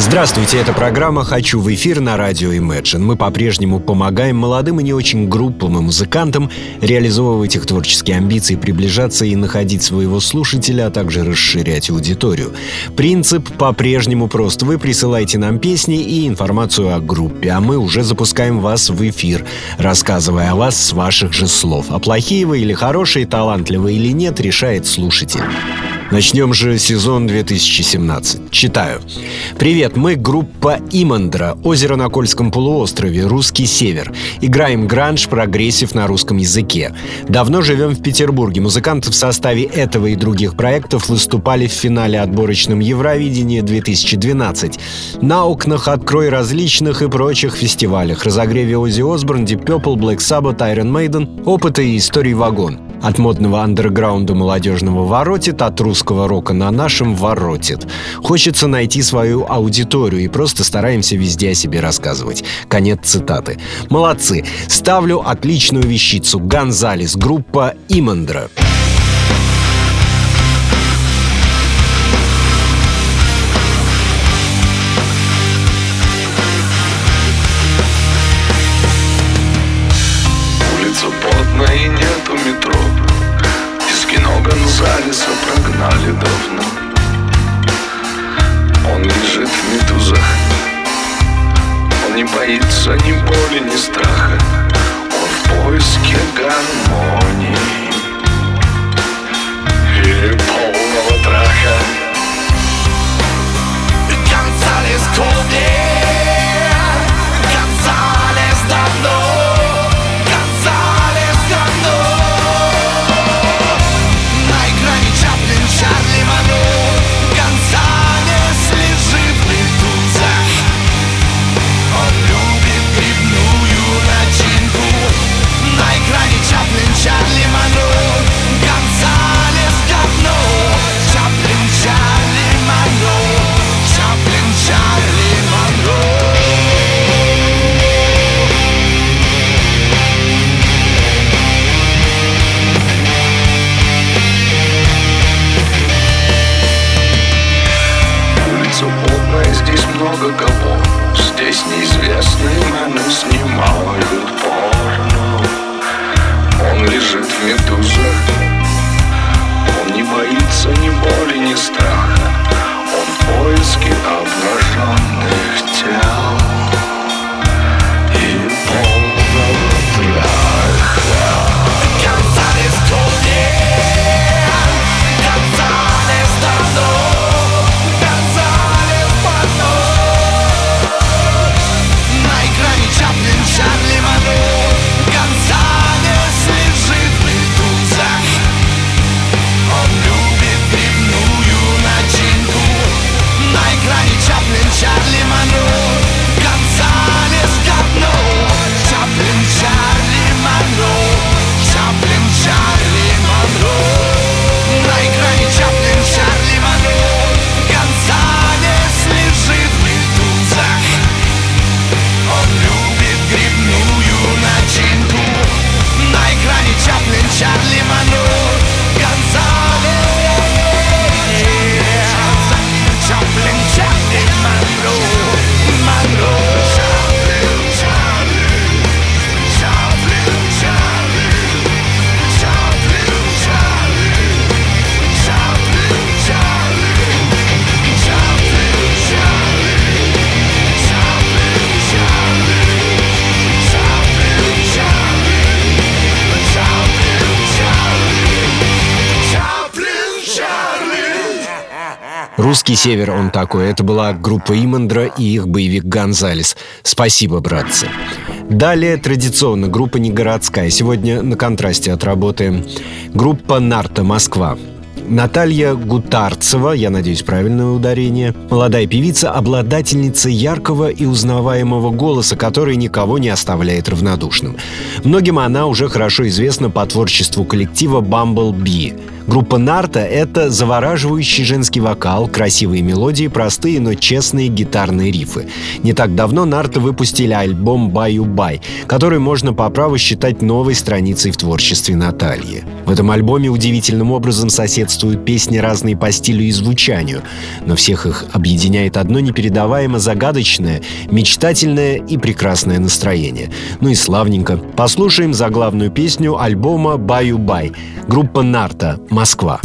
Здравствуйте, это программа «Хочу в эфир» на радио Imagine. Мы по-прежнему помогаем молодым и не очень группам и музыкантам реализовывать их творческие амбиции, приближаться и находить своего слушателя, а также расширять аудиторию. Принцип по-прежнему прост. Вы присылаете нам песни и информацию о группе, а мы уже запускаем вас в эфир, рассказывая о вас с ваших же слов. А плохие вы или хорошие, талантливые или нет, решает слушатель. Начнем же сезон 2017. Читаю. Привет, мы группа Имандра, озеро на Кольском полуострове, русский север. Играем гранж, прогрессив на русском языке. Давно живем в Петербурге. Музыканты в составе этого и других проектов выступали в финале отборочном Евровидения 2012. На окнах «Открой» различных и прочих фестивалях. Разогреве Оззи Осборн, Deep Purple, Black Sabbath, Iron Maiden, опыты и истории вагон. От модного андерграунда молодежного воротит, от русского рока на нашем воротит. Хочется найти свою аудиторию и просто стараемся везде о себе рассказывать. Конец цитаты. Молодцы. Ставлю отличную вещицу. Гонзалес. Группа Имандра. Улица Русский север он такой. Это была группа Имандра и их боевик Гонзалес. Спасибо, братцы. Далее традиционно группа не городская. Сегодня на контрасте отработаем. Группа Нарта, Москва. Наталья Гутарцева, я надеюсь, правильное ударение, молодая певица, обладательница яркого и узнаваемого голоса, который никого не оставляет равнодушным. Многим она уже хорошо известна по творчеству коллектива Bumblebee. Группа «Нарта» — это завораживающий женский вокал, красивые мелодии, простые, но честные гитарные рифы. Не так давно «Нарта» выпустили альбом «Баю Бай», который можно по праву считать новой страницей в творчестве Натальи. В этом альбоме удивительным образом соседствуют песни разные по стилю и звучанию, но всех их объединяет одно непередаваемо загадочное, мечтательное и прекрасное настроение. Ну и славненько. Послушаем заглавную песню альбома «Баю Бай» группа «Нарта», Москва.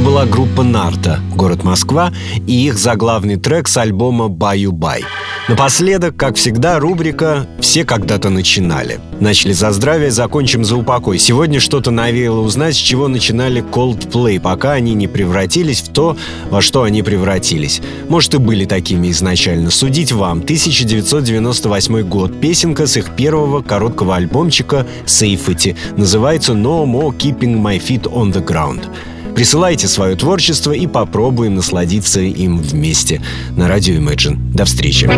Это была группа «Нарта», город Москва, и их заглавный трек с альбома «Баю-бай». Напоследок, как всегда, рубрика «Все когда-то начинали». Начали за здравие, закончим за упокой. Сегодня что-то навеяло узнать, с чего начинали Coldplay, пока они не превратились в то, во что они превратились. Может, и были такими изначально. Судить вам. 1998 год. Песенка с их первого короткого альбомчика «Safety». Называется «No More Keeping My Feet on the Ground». Присылайте свое творчество и попробуем насладиться им вместе на радио Imagine. До встречи.